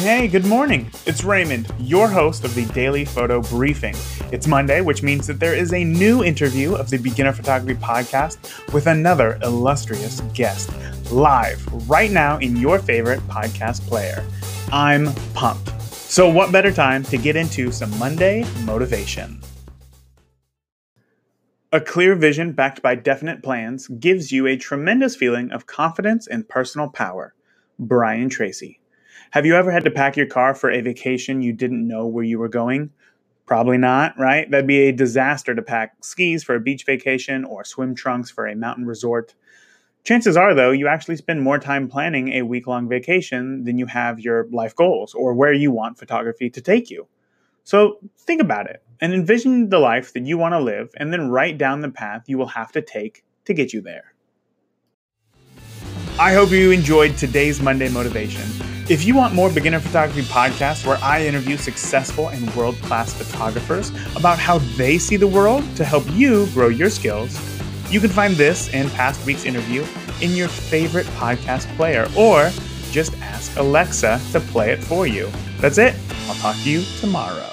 Hey, good morning. It's Raymond, your host of the Daily Photo Briefing. It's Monday, which means that there is a new interview of the Beginner Photography Podcast with another illustrious guest, live right now in your favorite podcast player. I'm pumped. So, what better time to get into some Monday motivation? A clear vision backed by definite plans gives you a tremendous feeling of confidence and personal power. Brian Tracy. Have you ever had to pack your car for a vacation you didn't know where you were going? Probably not, right? That'd be a disaster to pack skis for a beach vacation or swim trunks for a mountain resort. Chances are, though, you actually spend more time planning a week long vacation than you have your life goals or where you want photography to take you. So think about it and envision the life that you want to live and then write down the path you will have to take to get you there. I hope you enjoyed today's Monday Motivation. If you want more beginner photography podcasts where I interview successful and world class photographers about how they see the world to help you grow your skills, you can find this and past week's interview in your favorite podcast player or just ask Alexa to play it for you. That's it. I'll talk to you tomorrow.